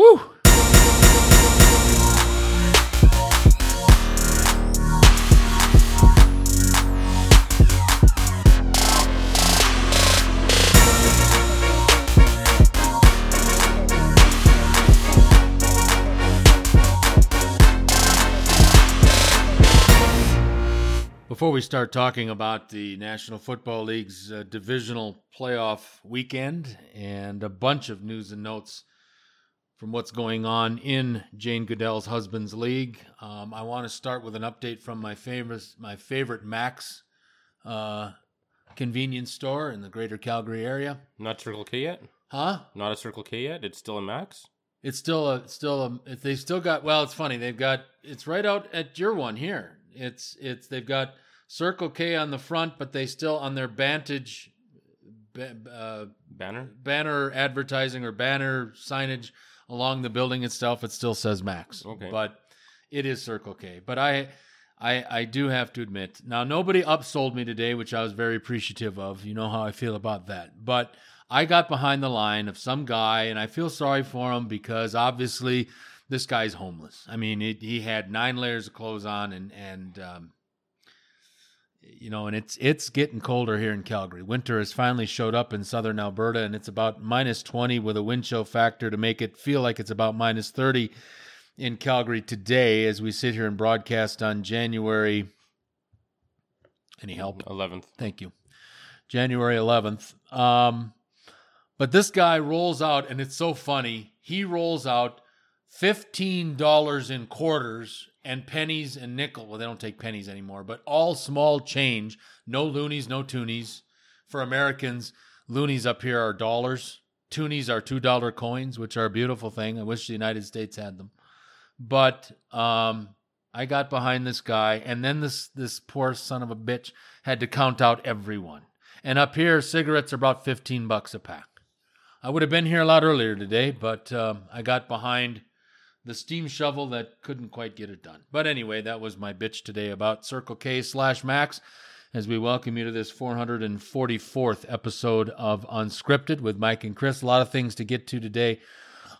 Whew. Before we start talking about the National Football League's uh, divisional playoff weekend and a bunch of news and notes from what's going on in Jane Goodell's husband's league, um, I want to start with an update from my favorite my favorite Max uh, convenience store in the Greater Calgary area. Not Circle K yet. Huh? Not a Circle K yet. It's still a Max. It's still a still a they still got well. It's funny they've got it's right out at your one here. It's it's they've got Circle K on the front, but they still on their Vantage uh, Banner. banner advertising or banner signage along the building itself. It still says Max. Okay. but it is Circle K. But I. I, I do have to admit now nobody upsold me today which i was very appreciative of you know how i feel about that but i got behind the line of some guy and i feel sorry for him because obviously this guy's homeless i mean it, he had nine layers of clothes on and and um, you know and it's it's getting colder here in calgary winter has finally showed up in southern alberta and it's about minus 20 with a wind chill factor to make it feel like it's about minus 30 in calgary today as we sit here and broadcast on january any help Eleventh. Thank you. January 11th. Um, but this guy rolls out, and it's so funny. He rolls out $15 in quarters and pennies and nickel. Well, they don't take pennies anymore, but all small change. No loonies, no toonies. For Americans, loonies up here are dollars. Toonies are $2 coins, which are a beautiful thing. I wish the United States had them. But um, I got behind this guy, and then this this poor son of a bitch had to count out everyone. And up here, cigarettes are about fifteen bucks a pack. I would have been here a lot earlier today, but um, I got behind the steam shovel that couldn't quite get it done. But anyway, that was my bitch today about Circle K slash Max. As we welcome you to this 444th episode of Unscripted with Mike and Chris. A lot of things to get to today.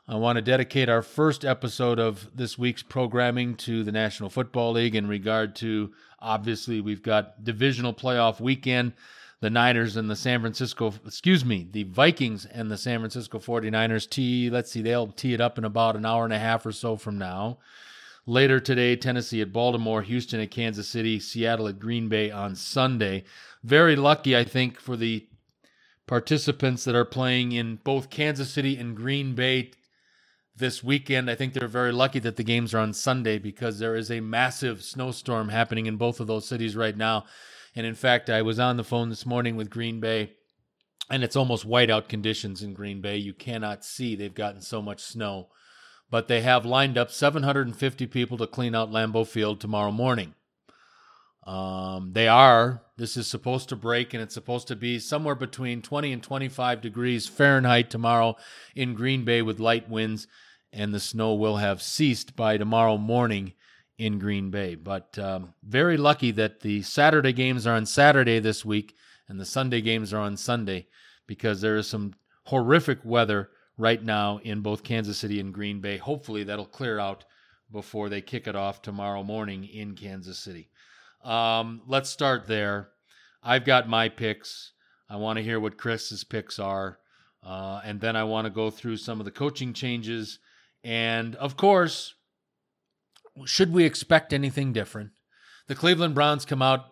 I want to dedicate our first episode of this week's programming to the National Football League in regard to obviously we've got divisional playoff weekend. The Niners and the San Francisco, excuse me, the Vikings and the San Francisco 49ers tee, let's see, they'll tee it up in about an hour and a half or so from now. Later today, Tennessee at Baltimore, Houston at Kansas City, Seattle at Green Bay on Sunday. Very lucky, I think, for the participants that are playing in both Kansas City and Green Bay this weekend. I think they're very lucky that the games are on Sunday because there is a massive snowstorm happening in both of those cities right now. And in fact, I was on the phone this morning with Green Bay, and it's almost whiteout conditions in Green Bay. You cannot see, they've gotten so much snow. But they have lined up 750 people to clean out Lambeau Field tomorrow morning. Um, they are. This is supposed to break, and it's supposed to be somewhere between 20 and 25 degrees Fahrenheit tomorrow in Green Bay with light winds, and the snow will have ceased by tomorrow morning in Green Bay. But um, very lucky that the Saturday games are on Saturday this week, and the Sunday games are on Sunday, because there is some horrific weather right now in both Kansas City and Green Bay. Hopefully, that'll clear out before they kick it off tomorrow morning in Kansas City. Um, let's start there. I've got my picks. I want to hear what Chris's picks are. Uh, and then I want to go through some of the coaching changes. And of course, should we expect anything different? The Cleveland Browns come out,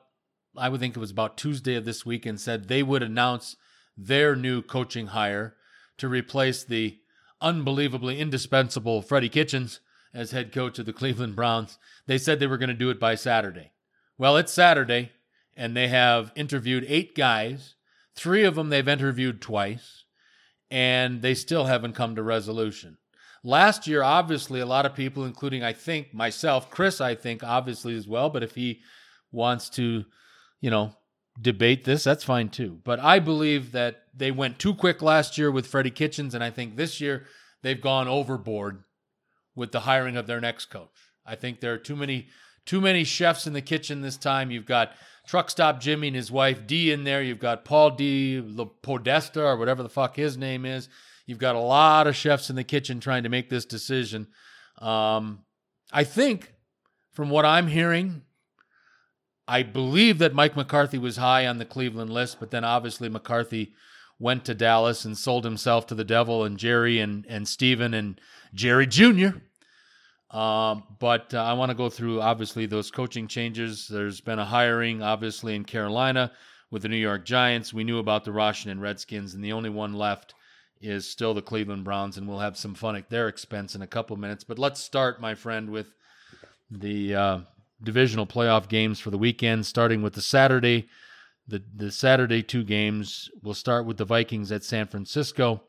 I would think it was about Tuesday of this week, and said they would announce their new coaching hire to replace the unbelievably indispensable Freddie Kitchens as head coach of the Cleveland Browns. They said they were going to do it by Saturday. Well, it's Saturday, and they have interviewed eight guys. Three of them they've interviewed twice, and they still haven't come to resolution. Last year, obviously, a lot of people, including I think myself, Chris, I think, obviously as well, but if he wants to, you know, debate this, that's fine too. But I believe that they went too quick last year with Freddie Kitchens, and I think this year they've gone overboard with the hiring of their next coach. I think there are too many too many chefs in the kitchen this time. You've got Truck Stop Jimmy and his wife Dee in there. You've got Paul D. Podesta or whatever the fuck his name is. You've got a lot of chefs in the kitchen trying to make this decision. Um, I think, from what I'm hearing, I believe that Mike McCarthy was high on the Cleveland list, but then obviously McCarthy went to Dallas and sold himself to the devil and Jerry and and Steven and Jerry Jr. Um, but uh, I want to go through obviously those coaching changes. There's been a hiring obviously in Carolina with the New York Giants. We knew about the Washington Redskins, and the only one left is still the Cleveland Browns, and we'll have some fun at their expense in a couple minutes. But let's start, my friend, with the uh, divisional playoff games for the weekend, starting with the Saturday. The, the Saturday two games. We'll start with the Vikings at San Francisco.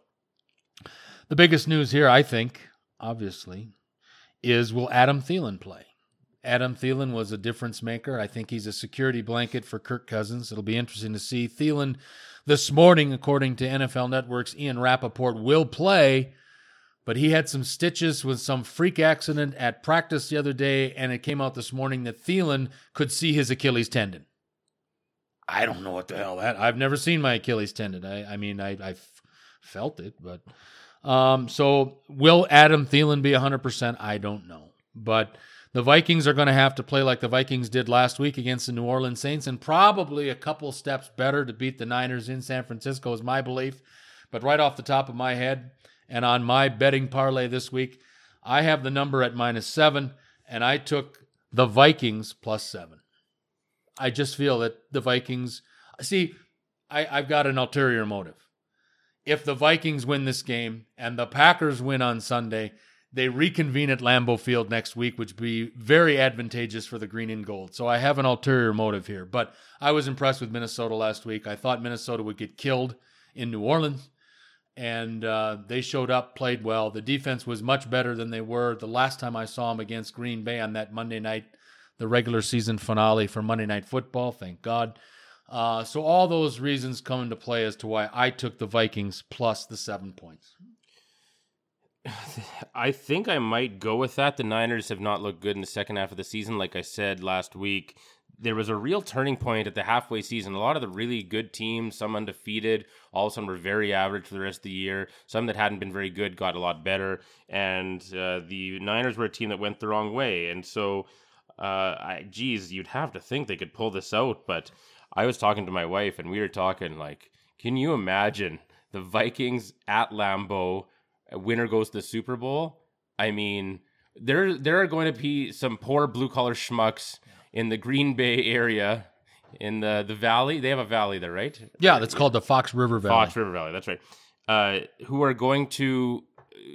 The biggest news here, I think, obviously, is will Adam Thielen play? Adam Thielen was a difference maker. I think he's a security blanket for Kirk Cousins. It'll be interesting to see. Thielen, this morning, according to NFL Network's Ian Rapoport, will play, but he had some stitches with some freak accident at practice the other day, and it came out this morning that Thielen could see his Achilles tendon. I don't know what the hell that. I've never seen my Achilles tendon. I, I mean, I, I felt it, but um, so will Adam Thielen be 100%? I don't know. But the Vikings are going to have to play like the Vikings did last week against the New Orleans Saints and probably a couple steps better to beat the Niners in San Francisco, is my belief. But right off the top of my head and on my betting parlay this week, I have the number at minus seven, and I took the Vikings plus seven. I just feel that the Vikings, see, I, I've got an ulterior motive if the Vikings win this game and the Packers win on Sunday, they reconvene at Lambeau Field next week, which would be very advantageous for the green and gold. So I have an ulterior motive here. But I was impressed with Minnesota last week. I thought Minnesota would get killed in New Orleans, and uh, they showed up, played well. The defense was much better than they were the last time I saw them against Green Bay on that Monday night, the regular season finale for Monday Night Football. Thank God. Uh, so all those reasons come into play as to why I took the Vikings plus the seven points. I think I might go with that. The Niners have not looked good in the second half of the season. Like I said last week, there was a real turning point at the halfway season. A lot of the really good teams, some undefeated, all of a sudden were very average for the rest of the year. Some that hadn't been very good got a lot better. And uh, the Niners were a team that went the wrong way. And so, uh, I, geez, you'd have to think they could pull this out. But I was talking to my wife, and we were talking like, can you imagine the Vikings at Lambeau? Winner goes to the Super Bowl. I mean, there there are going to be some poor blue collar schmucks in the Green Bay area, in the the valley. They have a valley there, right? Yeah, that's called the Fox River Valley. Fox River Valley. That's right. Uh, who are going to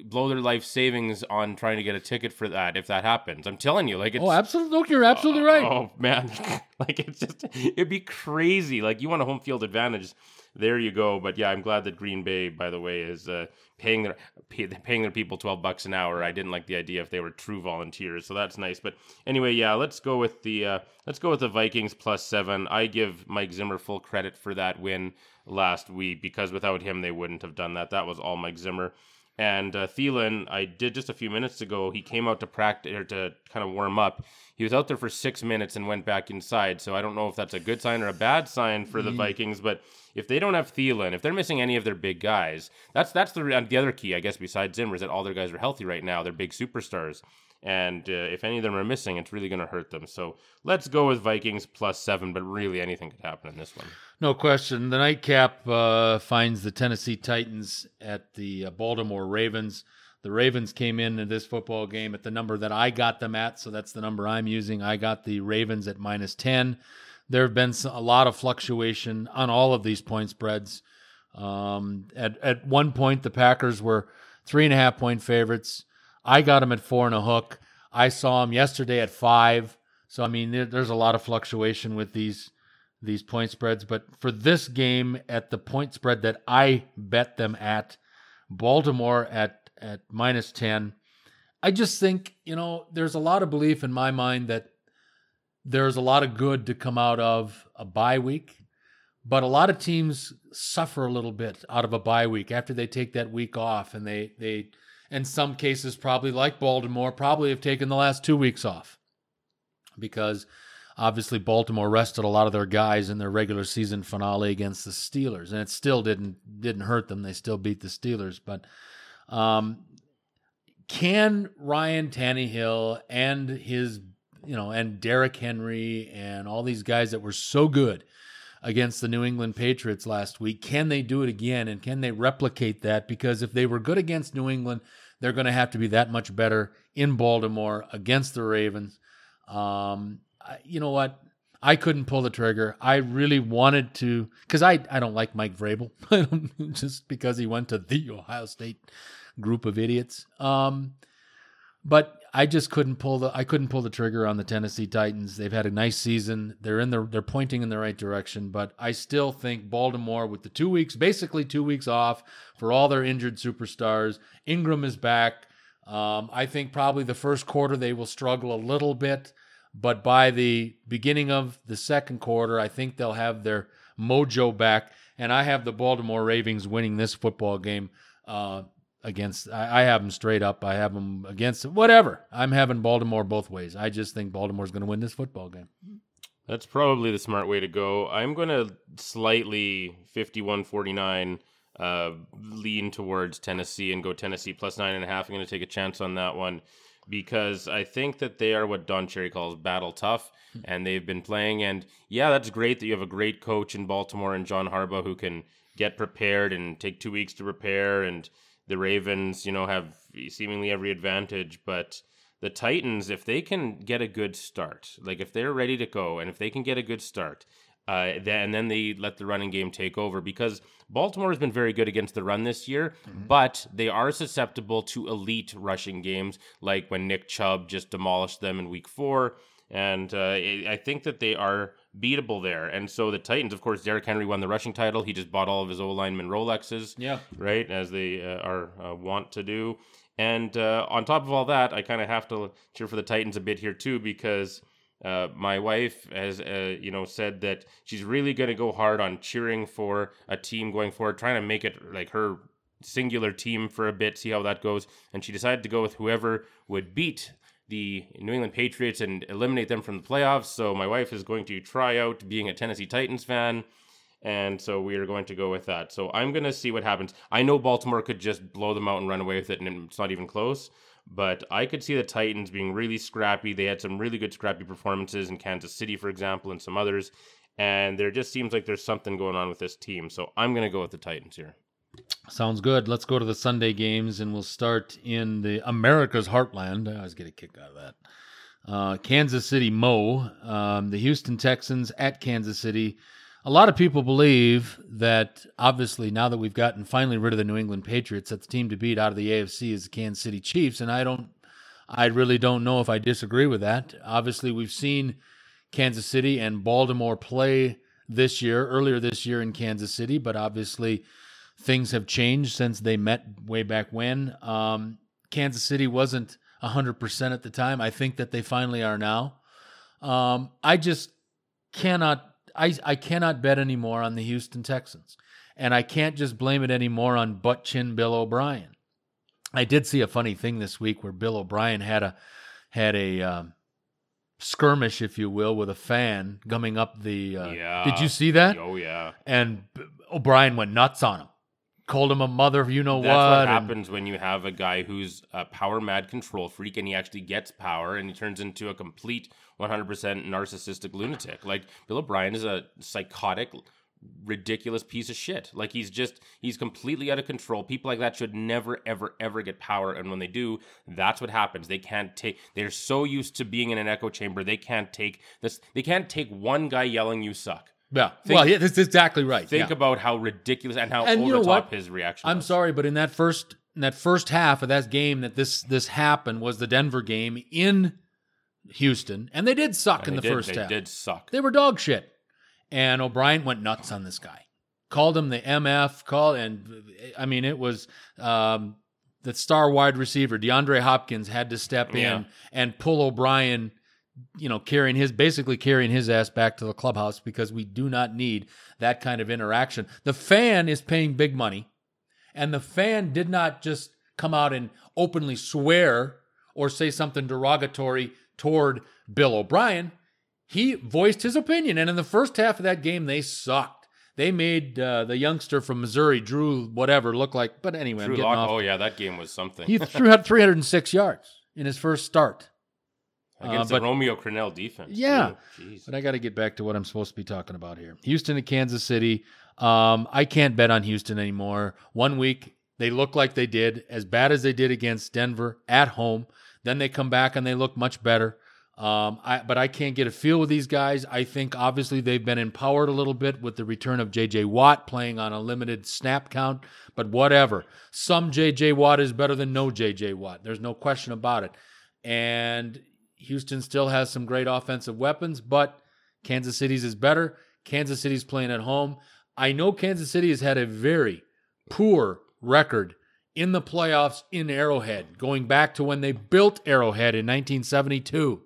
blow their life savings on trying to get a ticket for that if that happens. I'm telling you, like it's Oh, absolutely. Look, you're absolutely right. Oh man, like it's just it'd be crazy. Like you want a home field advantage, there you go. But yeah, I'm glad that Green Bay, by the way, is uh, paying their pay, paying their people 12 bucks an hour. I didn't like the idea if they were true volunteers, so that's nice. But anyway, yeah, let's go with the uh, let's go with the Vikings plus seven. I give Mike Zimmer full credit for that win last week because without him they wouldn't have done that. That was all Mike Zimmer. And uh, Thielen, I did just a few minutes ago. He came out to practice or to kind of warm up. He was out there for six minutes and went back inside. So I don't know if that's a good sign or a bad sign for the Mm. Vikings. But if they don't have Thielen, if they're missing any of their big guys, that's that's the the other key, I guess. Besides Zimmer, is that all their guys are healthy right now. They're big superstars. And uh, if any of them are missing, it's really going to hurt them. So let's go with Vikings plus seven. But really, anything could happen in this one. No question. The nightcap uh, finds the Tennessee Titans at the uh, Baltimore Ravens. The Ravens came in in this football game at the number that I got them at, so that's the number I'm using. I got the Ravens at minus 10. There have been a lot of fluctuation on all of these point spreads. Um, at, at one point, the Packers were three and a half point favorites. I got them at four and a hook. I saw them yesterday at five. So, I mean, there, there's a lot of fluctuation with these these point spreads. But for this game, at the point spread that I bet them at, Baltimore at at minus ten, I just think you know there's a lot of belief in my mind that there's a lot of good to come out of a bye week. But a lot of teams suffer a little bit out of a bye week after they take that week off, and they they in some cases probably like Baltimore probably have taken the last two weeks off because obviously Baltimore rested a lot of their guys in their regular season finale against the Steelers, and it still didn't didn't hurt them. They still beat the Steelers, but um, can Ryan Tannehill and his you know and Derrick Henry and all these guys that were so good against the New England Patriots last week, can they do it again and can they replicate that? Because if they were good against New England, they're going to have to be that much better in Baltimore against the Ravens. Um, you know what? I couldn't pull the trigger. I really wanted to because I, I don't like Mike Vrabel just because he went to the Ohio State group of idiots. Um, but I just couldn't pull the I couldn't pull the trigger on the Tennessee Titans. They've had a nice season. They're in the they're pointing in the right direction, but I still think Baltimore with the 2 weeks basically 2 weeks off for all their injured superstars. Ingram is back. Um, I think probably the first quarter they will struggle a little bit, but by the beginning of the second quarter, I think they'll have their mojo back. And I have the Baltimore Ravens winning this football game uh, against. I, I, have them straight up. I have them against whatever. I'm having Baltimore both ways. I just think Baltimore's going to win this football game. That's probably the smart way to go. I'm going to slightly 51 49 uh, lean towards Tennessee and go Tennessee plus nine and a half. I'm going to take a chance on that one because I think that they are what Don Cherry calls battle tough, hmm. and they've been playing. And yeah, that's great that you have a great coach in Baltimore and John Harbaugh who can get prepared and take two weeks to prepare and the Ravens, you know, have seemingly every advantage, but the Titans, if they can get a good start, like if they're ready to go, and if they can get a good start, uh, then, and then they let the running game take over because Baltimore has been very good against the run this year, mm-hmm. but they are susceptible to elite rushing games, like when Nick Chubb just demolished them in Week Four. And uh, I think that they are beatable there. And so the Titans, of course, Derrick Henry won the rushing title. He just bought all of his O lineman Rolexes, yeah, right, as they uh, are uh, want to do. And uh, on top of all that, I kind of have to cheer for the Titans a bit here too because uh, my wife has, uh, you know, said that she's really going to go hard on cheering for a team going forward, trying to make it like her singular team for a bit, see how that goes. And she decided to go with whoever would beat the New England Patriots and eliminate them from the playoffs. So my wife is going to try out being a Tennessee Titans fan. And so we are going to go with that. So I'm going to see what happens. I know Baltimore could just blow them out and run away with it, and it's not even close. But I could see the Titans being really scrappy. They had some really good scrappy performances in Kansas City, for example, and some others. And there just seems like there's something going on with this team. So I'm going to go with the Titans here. Sounds good. Let's go to the Sunday games, and we'll start in the America's Heartland. I always get a kick out of that. Uh, Kansas City Mo, um, the Houston Texans at Kansas City. A lot of people believe that obviously now that we've gotten finally rid of the New England Patriots, that the team to beat out of the AFC is the Kansas City Chiefs, and I don't, I really don't know if I disagree with that. Obviously, we've seen Kansas City and Baltimore play this year, earlier this year in Kansas City, but obviously things have changed since they met way back when. Um, Kansas City wasn't 100% at the time. I think that they finally are now. Um, I just cannot I, I cannot bet anymore on the Houston Texans. And I can't just blame it anymore on butt chin Bill O'Brien. I did see a funny thing this week where Bill O'Brien had a had a um, skirmish, if you will, with a fan coming up the. Uh, yeah. Did you see that? Oh yeah. And O'Brien went nuts on him called him a mother, you know That's what. what happens when you have a guy who's a power mad control freak and he actually gets power and he turns into a complete 100% narcissistic lunatic. Like Bill O'Brien is a psychotic, ridiculous piece of shit. Like he's just he's completely out of control. People like that should never ever ever get power and when they do, that's what happens. They can't take they're so used to being in an echo chamber, they can't take this they can't take one guy yelling you suck. Yeah. Think, well, yeah, that's exactly right. Think yeah. about how ridiculous and how and over you know top his reaction. Was. I'm was. sorry, but in that first in that first half of that game that this this happened was the Denver game in Houston, and they did suck and in the did, first they half. They did suck. They were dog shit. And O'Brien went nuts on this guy. Called him the MF. Called and I mean it was um, the star wide receiver DeAndre Hopkins had to step yeah. in and pull O'Brien you know, carrying his basically carrying his ass back to the clubhouse because we do not need that kind of interaction. The fan is paying big money, and the fan did not just come out and openly swear or say something derogatory toward Bill O'Brien. he voiced his opinion. And in the first half of that game, they sucked. They made uh, the youngster from Missouri, Drew, whatever, look like. But anyway, Drew I'm getting Lock, off. oh yeah, that game was something He threw out 306 yards in his first start. Against uh, the but- Romeo Crennel defense. Yeah. But I got to get back to what I'm supposed to be talking about here. Houston and Kansas City. Um, I can't bet on Houston anymore. One week they look like they did as bad as they did against Denver at home. Then they come back and they look much better. Um, I, but I can't get a feel with these guys. I think obviously they've been empowered a little bit with the return of J.J. Watt playing on a limited snap count. But whatever, some J.J. Watt is better than no J.J. Watt. There's no question about it. And Houston still has some great offensive weapons, but Kansas City's is better. Kansas City's playing at home. I know Kansas City has had a very poor record in the playoffs in Arrowhead, going back to when they built Arrowhead in 1972.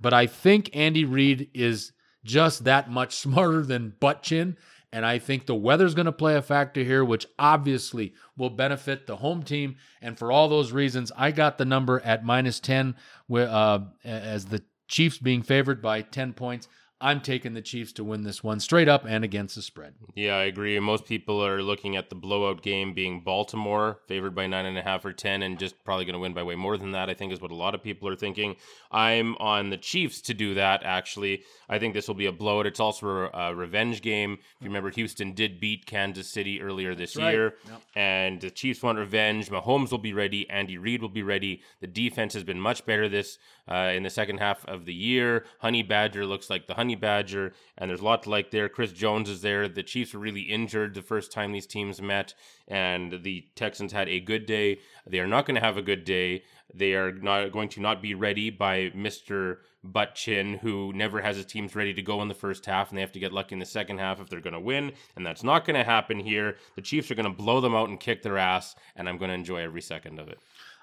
But I think Andy Reid is just that much smarter than Butchin. And I think the weather's going to play a factor here, which obviously will benefit the home team. And for all those reasons, I got the number at minus 10 uh, as the Chiefs being favored by 10 points. I'm taking the Chiefs to win this one straight up and against the spread. Yeah, I agree. Most people are looking at the blowout game being Baltimore, favored by nine and a half or ten, and just probably going to win by way more than that. I think is what a lot of people are thinking. I'm on the Chiefs to do that. Actually, I think this will be a blowout. It's also a revenge game. If you remember, Houston did beat Kansas City earlier this right. year, Yep. and the Chiefs want revenge. Mahomes will be ready. Andy Reid will be ready. The defense has been much better this uh, in the second half of the year. Honey Badger looks like the Honey Badger, and there's a lot to like there. Chris Jones is there. The Chiefs were really injured the first time these teams met, and the Texans had a good day. They are not going to have a good day. They are not going to not be ready by Mr. Butchin, who never has his teams ready to go in the first half, and they have to get lucky in the second half if they're going to win. And that's not going to happen here. The Chiefs are going to blow them out and kick their ass, and I'm going to enjoy every second of it.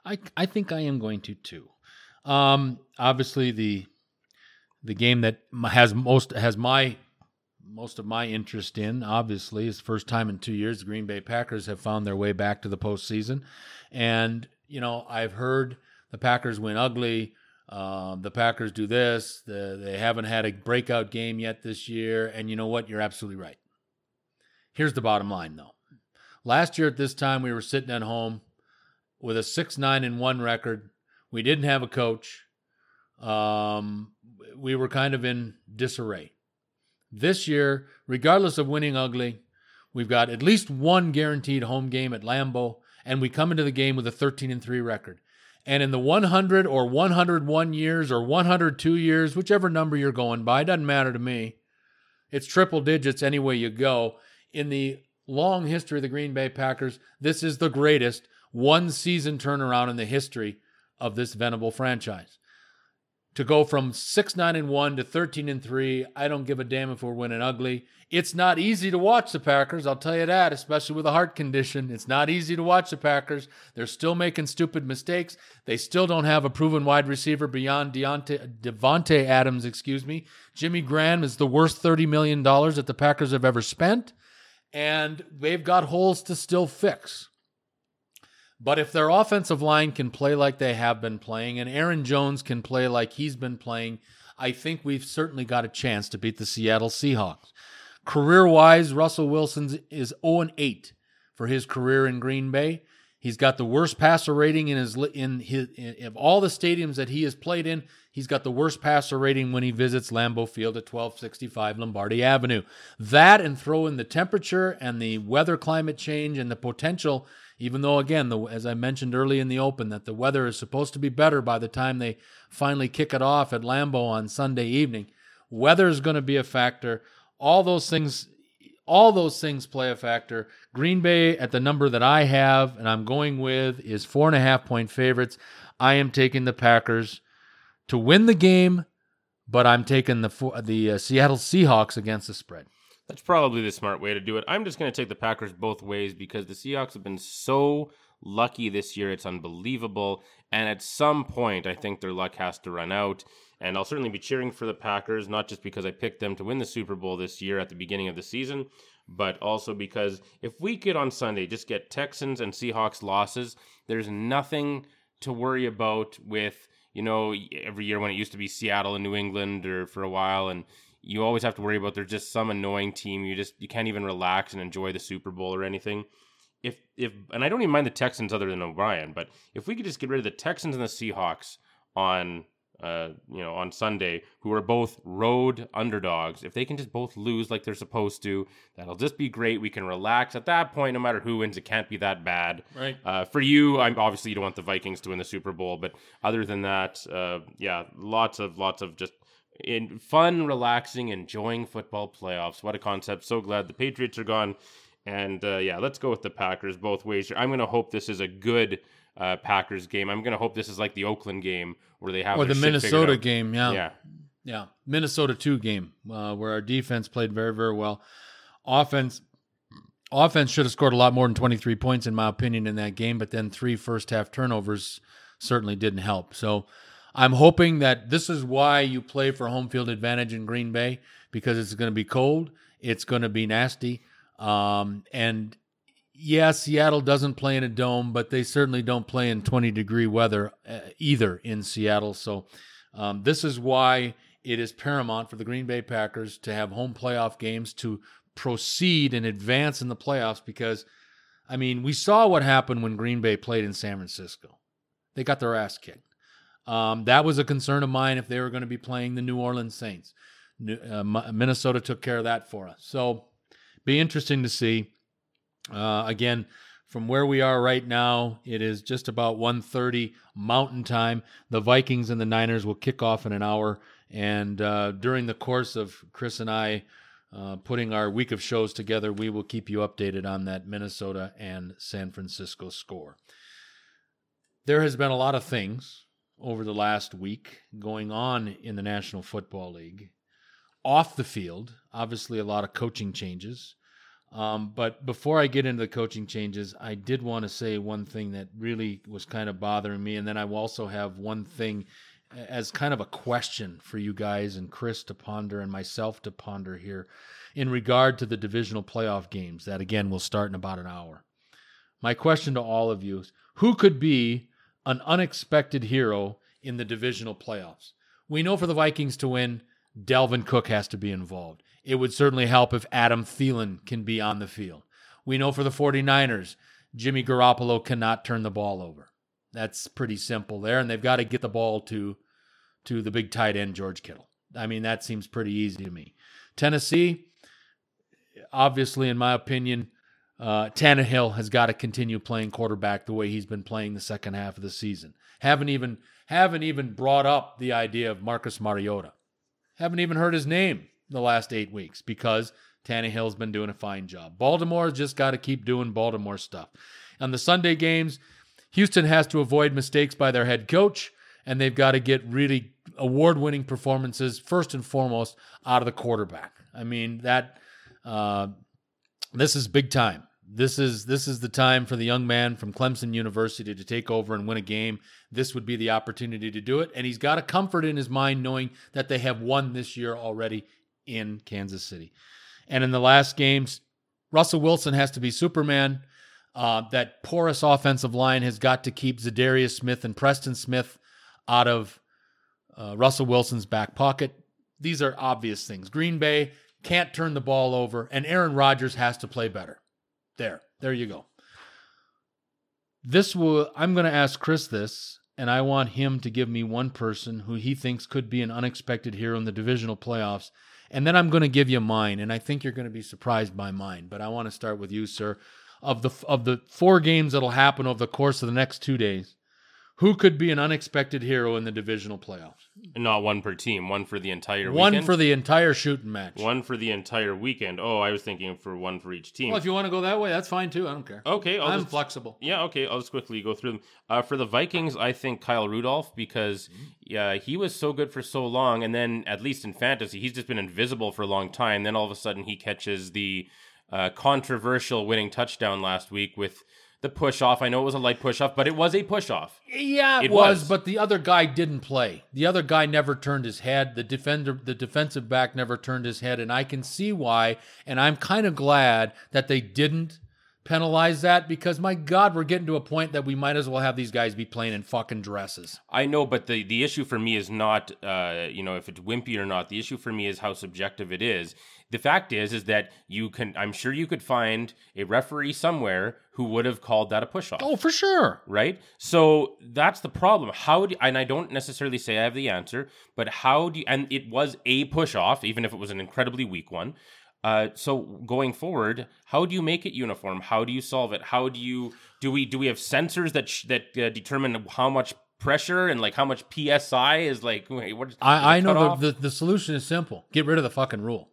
I I think I am going to too. Um, obviously the the game that has most has my most of my interest in obviously is the first time in two years the Green Bay Packers have found their way back to the postseason, and you know I've heard the Packers win ugly. Um, the Packers do this. The, they haven't had a breakout game yet this year, and you know what? You're absolutely right. Here's the bottom line, though. Last year at this time, we were sitting at home with a six nine and one record. We didn't have a coach. Um, we were kind of in disarray. This year, regardless of winning ugly, we've got at least one guaranteed home game at Lambeau, and we come into the game with a 13 and 3 record. And in the 100 or 101 years or 102 years, whichever number you're going by, doesn't matter to me. It's triple digits any way you go. In the long history of the Green Bay Packers, this is the greatest one season turnaround in the history of this venerable franchise. To go from 6 9 and 1 to 13 and 3, I don't give a damn if we're winning ugly. It's not easy to watch the Packers, I'll tell you that, especially with a heart condition. It's not easy to watch the Packers. They're still making stupid mistakes. They still don't have a proven wide receiver beyond Deontay, Davante Adams, excuse me. Jimmy Graham is the worst $30 million that the Packers have ever spent, and they've got holes to still fix. But if their offensive line can play like they have been playing, and Aaron Jones can play like he's been playing, I think we've certainly got a chance to beat the Seattle Seahawks. Career wise, Russell Wilson is 0 8 for his career in Green Bay. He's got the worst passer rating in his in his in, of all the stadiums that he has played in. He's got the worst passer rating when he visits Lambeau Field at 1265 Lombardi Avenue. That and throw in the temperature and the weather climate change and the potential even though again the, as i mentioned early in the open that the weather is supposed to be better by the time they finally kick it off at lambeau on sunday evening weather is going to be a factor. All those things all those things play a factor. Green bay at the number that i have and i'm going with is four and a half point favorites. I am taking the packers to win the game but i'm taking the the uh, seattle seahawks against the spread That's probably the smart way to do it. I'm just going to take the Packers both ways because the Seahawks have been so lucky this year. It's unbelievable. And at some point, I think their luck has to run out. And I'll certainly be cheering for the Packers, not just because I picked them to win the Super Bowl this year at the beginning of the season, but also because if we could on Sunday just get Texans and Seahawks losses, there's nothing to worry about with you know every year when it used to be Seattle and New England or for a while and you always have to worry about there's just some annoying team you just you can't even relax and enjoy the Super Bowl or anything. If if and I don't even mind the Texans other than O'Brien, but if we could just get rid of the Texans and the Seahawks on uh, you know, on Sunday, who are both road underdogs. If they can just both lose like they're supposed to, that'll just be great. We can relax at that point. No matter who wins, it can't be that bad. Right. Uh, for you, I'm obviously you don't want the Vikings to win the Super Bowl, but other than that, uh, yeah, lots of lots of just in fun, relaxing, enjoying football playoffs. What a concept! So glad the Patriots are gone. And uh, yeah, let's go with the Packers both ways. I'm going to hope this is a good uh, Packers game. I'm going to hope this is like the Oakland game where they have or the Minnesota game. Yeah. Yeah, Yeah, Minnesota two game uh, where our defense played very very well. Offense, offense should have scored a lot more than twenty three points in my opinion in that game, but then three first half turnovers certainly didn't help. So I'm hoping that this is why you play for home field advantage in Green Bay because it's going to be cold, it's going to be nasty, um, and yeah, Seattle doesn't play in a dome, but they certainly don't play in 20 degree weather uh, either in Seattle. So um, this is why it is paramount for the Green Bay Packers to have home playoff games to proceed and advance in the playoffs because, I mean, we saw what happened when Green Bay played in San Francisco. They got their ass kicked. Um, that was a concern of mine if they were going to be playing the New Orleans Saints. New- uh, Minnesota took care of that for us. So be interesting to see. Uh, again, from where we are right now, it is just about 1.30 Mountain Time. The Vikings and the Niners will kick off in an hour. And uh, during the course of Chris and I uh, putting our week of shows together, we will keep you updated on that Minnesota and San Francisco score. There has been a lot of things over the last week going on in the National Football League. Off the field, obviously, a lot of coaching changes. Um, but before I get into the coaching changes, I did want to say one thing that really was kind of bothering me. And then I also have one thing as kind of a question for you guys and Chris to ponder and myself to ponder here in regard to the divisional playoff games that, again, will start in about an hour. My question to all of you is who could be an unexpected hero in the divisional playoffs? We know for the Vikings to win, Dalvin Cook has to be involved. It would certainly help if Adam Thielen can be on the field. We know for the 49ers, Jimmy Garoppolo cannot turn the ball over. That's pretty simple there, and they've got to get the ball to to the big tight end George Kittle. I mean, that seems pretty easy to me. Tennessee, obviously, in my opinion, uh, Tannehill has got to continue playing quarterback the way he's been playing the second half of the season. Haven't even haven't even brought up the idea of Marcus Mariota. Haven't even heard his name the last eight weeks because Tannehill's been doing a fine job. Baltimore's just got to keep doing Baltimore stuff. On the Sunday games, Houston has to avoid mistakes by their head coach, and they've got to get really award winning performances, first and foremost, out of the quarterback. I mean, that. Uh, this is big time. This is this is the time for the young man from Clemson University to take over and win a game. This would be the opportunity to do it, and he's got a comfort in his mind knowing that they have won this year already in Kansas City. And in the last games, Russell Wilson has to be Superman. Uh, that porous offensive line has got to keep Za'Darius Smith and Preston Smith out of uh, Russell Wilson's back pocket. These are obvious things. Green Bay can't turn the ball over, and Aaron Rodgers has to play better. There, there you go. This will, I'm going to ask Chris this, and I want him to give me one person who he thinks could be an unexpected hero in the divisional playoffs. And then I'm going to give you mine, and I think you're going to be surprised by mine. But I want to start with you, sir. Of the of the four games that'll happen over the course of the next two days, who could be an unexpected hero in the divisional playoffs? Not one per team, one for the entire weekend. One weekend. for the entire shooting match. one for the entire weekend. Oh, I was thinking for one for each team. Well, if you want to go that way, that's fine too. I don't care. okay, I'll I'm just, flexible. Yeah, okay. I'll just quickly go through them. Uh, for the Vikings, I think Kyle Rudolph because Mm-hmm. yeah, he was so good for so long, and then at least in fantasy, he's just been invisible for a long time. Then all of a sudden, he catches the uh, controversial winning touchdown last week with the push off. I know it was a light push off, but it was a push off. Yeah, it, It was, was. but the other guy didn't play. The other guy never turned his head. The defender, the defensive back never turned his head, and I can see why. And I'm kind of glad that they didn't penalize that because my God, we're getting to a point that we might as well have these guys be playing in fucking dresses. I know, but the the issue for me is not, uh, you know, if it's wimpy or not. The issue for me is how subjective it is. The fact is, is that you can. I'm sure you could find a referee somewhere who would have called that a push off. Oh, for sure. Right. So that's the problem. How do and I don't necessarily say I have the answer, but how do you, and it was a push off, even if it was an incredibly weak one. Uh, so going forward, how do you make it uniform? How do you solve it? How do you do we do we have sensors that sh- that uh, determine how much pressure and like how much psi is like? Wait, what? Is, I, I know the, the the solution is simple. Get rid of the fucking rule.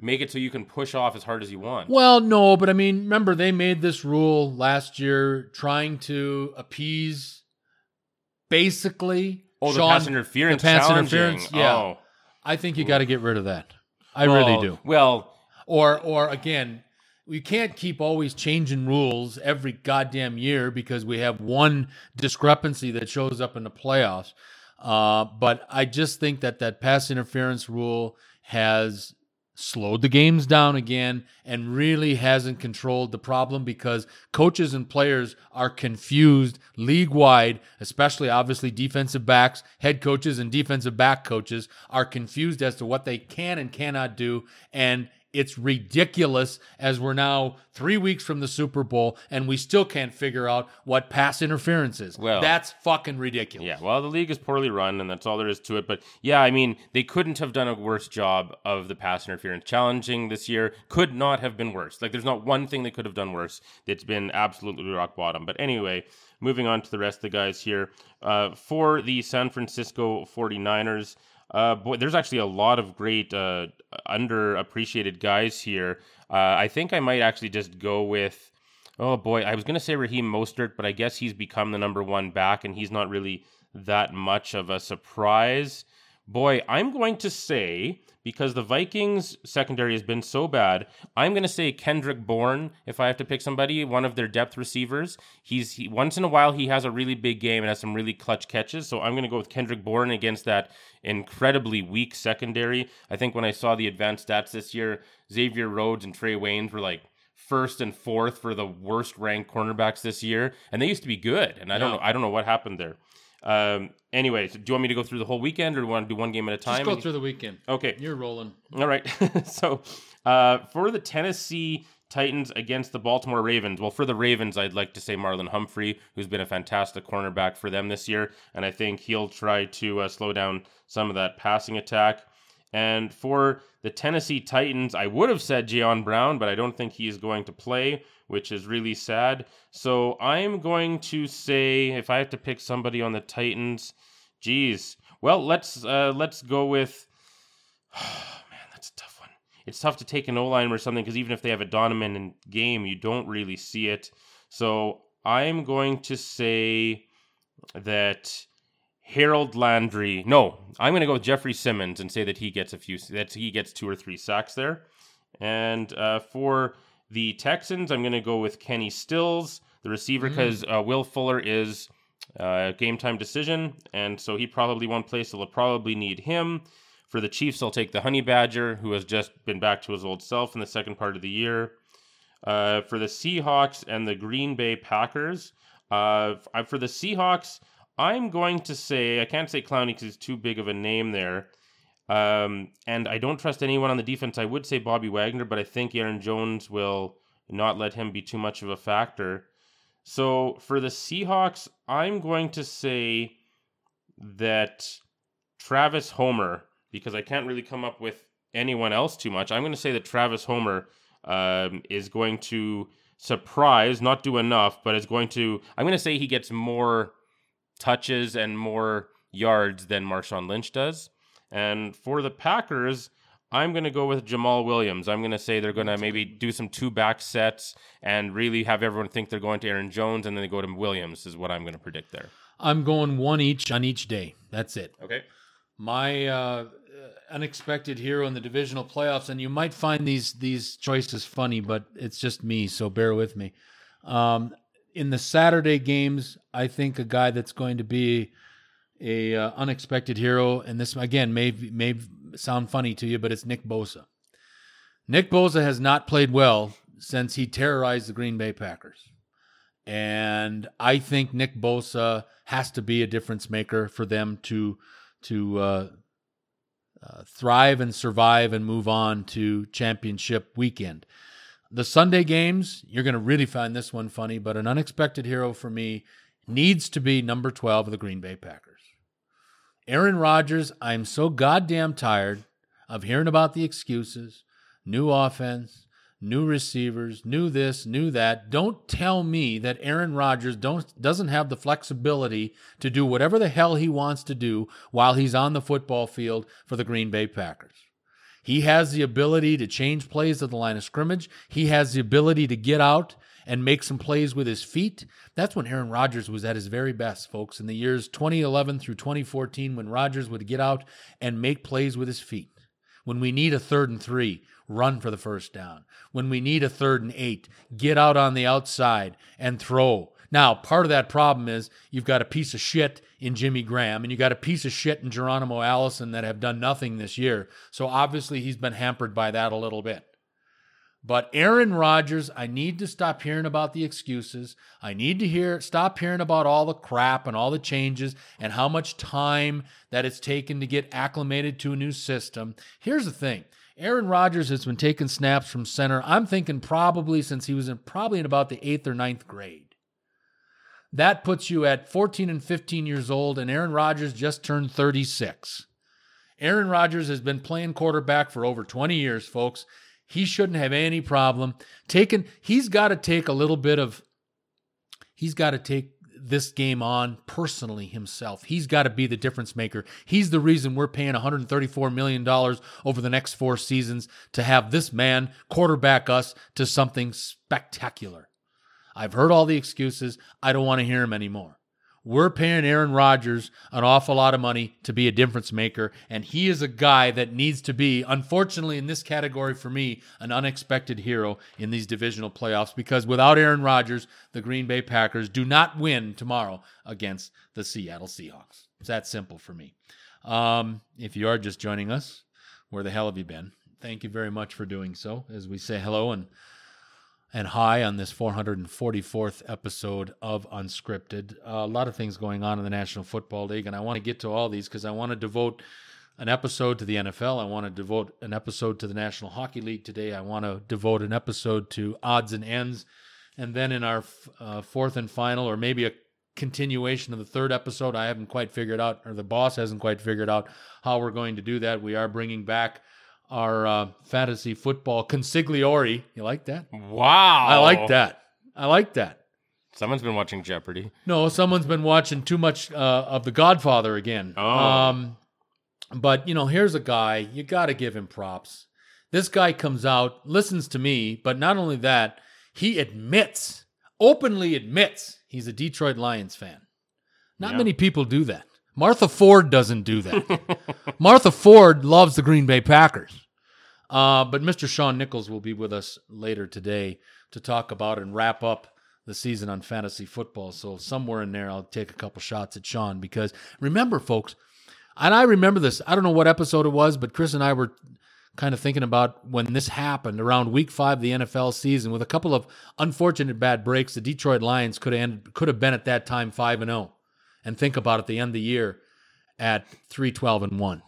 Make it so you can push off as hard as you want. Well, no, but I mean, remember they made this rule last year trying to appease basically Oh, the pass interference. the pass interference, yeah. Oh. I think you got to get rid of that. I really do. Well, Or or again, we can't keep always changing rules every goddamn year because we have one discrepancy that shows up in the playoffs. Uh, but I just think that that pass interference rule has slowed the games down again and really hasn't controlled the problem because coaches and players are confused league wide, especially obviously defensive backs, head coaches, and defensive back coaches are confused as to what they can and cannot do. And it's ridiculous as we're now three weeks from the Super Bowl and we still can't figure out what pass interference is. Well- that's fucking ridiculous. Yeah, well, the league is poorly run, and that's all there is to it. But yeah, I mean, they couldn't have done a worse job of the pass interference challenging this year. Could not have been worse. Like, there's not one thing they could have done worse. It's been absolutely rock bottom. But anyway, moving on to the rest of the guys here. Uh, for the San Francisco 49ers, uh, boy, there's actually a lot of great uh, underappreciated guys here. Uh, I think I might actually just go with. Oh boy, I was gonna say Raheem Mostert, but I guess he's become the number one back, and he's not really that much of a surprise. Boy, I'm going to say because the Vikings secondary has been so bad, I'm going to say Kendrick Bourne if I have to pick somebody, one of their depth receivers. He's he, once in a while he has a really big game and has some really clutch catches, so I'm going to go with Kendrick Bourne against that incredibly weak secondary. I think when I saw the advanced stats this year, Xavier Rhodes and Trae Waynes were like first and fourth for the worst ranked cornerbacks this year, and they used to be good. And I don't Yeah. know, I don't know what happened there. Um, anyway, so do you want me to go through the whole weekend, or do you want to do one game at a time? Just go through the weekend. Okay, You're rolling. all right. so uh, for the Tennessee Titans against the Baltimore Ravens, well, for the Ravens, I'd like to say Marlon Humphrey, who's been a fantastic cornerback for them this year, and I think he'll try to uh, slow down some of that passing attack. And for the Tennessee Titans, I would have said Jayon Brown, but I don't think he is going to play, which is really sad. So I'm going to say if I have to pick somebody on the Titans, geez. Well, let's uh, let's go with. man, that's a tough one. It's tough to take an O line or something because even if they have a Donovan in game, you don't really see it. So I'm going to say that Harold Landry. No, I'm going to go with Jeffrey Simmons and say that he gets a few. That he gets two or three sacks there. And uh, for the Texans, I'm going to go with Kenny Stills, the receiver, because uh, Will Fuller is uh, game time decision, and so he probably won't play. So they'll probably need him. For the Chiefs, I'll take the Honey Badger, who has just been back to his old self in the second part of the year. Uh, for the Seahawks and the Green Bay Packers, uh, for the Seahawks, I'm going to say I can't say Clowney because he's too big of a name there. Um, and I don't trust anyone on the defense. I would say Bobby Wagner, but I think Aaron Jones will not let him be too much of a factor. So for the Seahawks, I'm going to say that Travis Homer, because I can't really come up with anyone else too much. I'm going to say that Travis Homer um, is going to surprise, not do enough, but is going to. I'm going to say he gets more touches and more yards than Marshawn Lynch does. And for the Packers, I'm going to go with Jamaal Williams. I'm going to say they're going to maybe do some two back sets and really have everyone think they're going to Aaron Jones and then they go to Williams, is what I'm going to predict there. I'm going one each on each day. That's it. Okay. My uh, unexpected hero in the divisional playoffs, and you might find these these choices funny, but it's just me, so bear with me. Um, in the Saturday games, I think a guy that's going to be a uh, unexpected hero, and this again may may sound funny to you, but it's Nick Bosa. Nick Bosa has not played well since he terrorized the Green Bay Packers. And I think Nick Bosa has to be a difference maker for them to to uh, uh, thrive and survive and move on to championship weekend. The Sunday games, you're going to really find this one funny, but an unexpected hero for me needs to be number 12 of the Green Bay Packers. Aaron Rodgers, I'm so goddamn tired of hearing about the excuses, new offense, new receivers, new this, new that. Don't tell me that Aaron Rodgers don't doesn't have the flexibility to do whatever the hell he wants to do while he's on the football field for the Green Bay Packers. He has the ability to change plays at the line of scrimmage. He has the ability to get out and make some plays with his feet. That's when Aaron Rodgers was at his very best, folks, in the years 2011 through 2014 when Rodgers would get out and make plays with his feet. When we need a third and three, run for the first down. When we need a third and eight, get out on the outside and throw. Now, part of that problem is you've got a piece of shit in Jimmy Graham and you got a piece of shit in Geronimo Allison that have done nothing this year. So obviously he's been hampered by that a little bit. But Aaron Rodgers, I need to stop hearing about the excuses. I need to hear stop hearing about all the crap and all the changes and how much time that it's taken to get acclimated to a new system. Here's the thing. Aaron Rodgers has been taking snaps from center. I'm thinking probably since he was in probably in about the 8th or ninth grade. That puts you at 14 and 15 years old and Aaron Rodgers just turned 36. Aaron Rodgers has been playing quarterback for over 20 years, folks. He shouldn't have any problem taking. He's got to take a little bit of. He's got to take this game on personally himself. He's got to be the difference maker. He's the reason we're paying 134 million dollars over the next 4 seasons to have this man quarterback us to something spectacular. I've heard all the excuses. I don't want to hear them anymore. We're paying Aaron Rodgers an awful lot of money to be a difference maker, and he is a guy that needs to be, unfortunately, in this category for me, an unexpected hero in these divisional playoffs because without Aaron Rodgers, the Green Bay Packers do not win tomorrow against the Seattle Seahawks. It's that simple for me. Um, if you are just joining us, where the hell have you been? Thank you very much for doing so as we say hello and and hi on this 444th episode of Unscripted. Uh, a lot of things going on in the National Football League, and I want to get to all these because I want to devote an episode to the NFL. I want to devote an episode to the National Hockey League today. I want to devote an episode to odds and ends. And then in our uh, fourth and final, or maybe a continuation of the third episode, I haven't quite figured out, or the boss hasn't quite figured out how we're going to do that. We are bringing back our uh, fantasy football consigliere. You like that? Wow. I like that. I like that. Someone's been watching Jeopardy. No, someone's been watching too much uh, of The Godfather again. Oh. Um, but, you know, here's a guy, you got to give him props. This guy comes out, listens to me, but not only that, he admits, openly admits, he's a Detroit Lions fan. Not Yeah. many people do that. Martha Ford doesn't do that. Martha Ford loves the Green Bay Packers. Uh, but Mr. Sean Nichols will be with us later today to talk about and wrap up the season on fantasy football. So somewhere in there, I'll take a couple shots at Sean because remember, folks, and I remember this. I don't know what episode it was, but Chris and I were kind of thinking about when this happened around week five of the NFL season with a couple of unfortunate bad breaks. The Detroit Lions could have ended, could have been at that time five and zero, and think about at the end of the year at three twelve and one.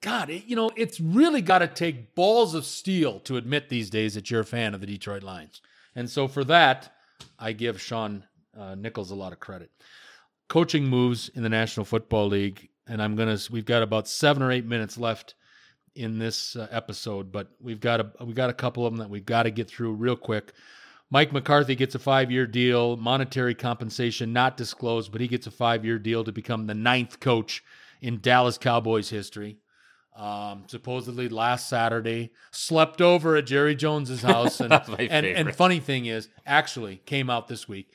God, it, you know, it's really got to take balls of steel to admit these days that you're a fan of the Detroit Lions. And so for that, I give Sean uh, Nichols a lot of credit. Coaching moves in the National Football League, and I'm gonna. We've got about seven or eight minutes left in this uh, episode, but we've got a we got a couple of them that we've got to get through real quick. Mike McCarthy gets a five-year deal, monetary compensation not disclosed, but he gets a five-year deal to become the ninth coach in Dallas Cowboys history. Um, supposedly last Saturday, slept over at Jerry Jones's house, and and, and funny thing is, actually came out this week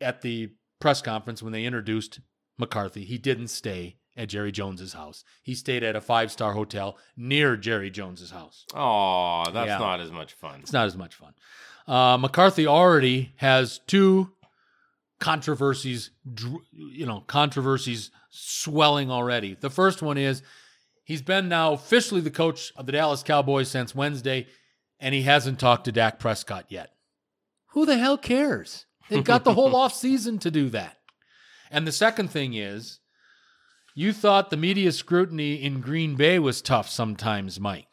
at the press conference when they introduced McCarthy. He didn't stay at Jerry Jones's house. He stayed at a five-star hotel near Jerry Jones's house. Oh, that's Yeah. not as much fun. It's not as much fun. Uh, McCarthy already has two controversies, you know, controversies swelling already. The first one is he's been now officially the coach of the Dallas Cowboys since Wednesday, and he hasn't talked to Dak Prescott yet. Who the hell cares? They've got the whole off season to do that. And the second thing is, you thought the media scrutiny in Green Bay was tough sometimes, Mike.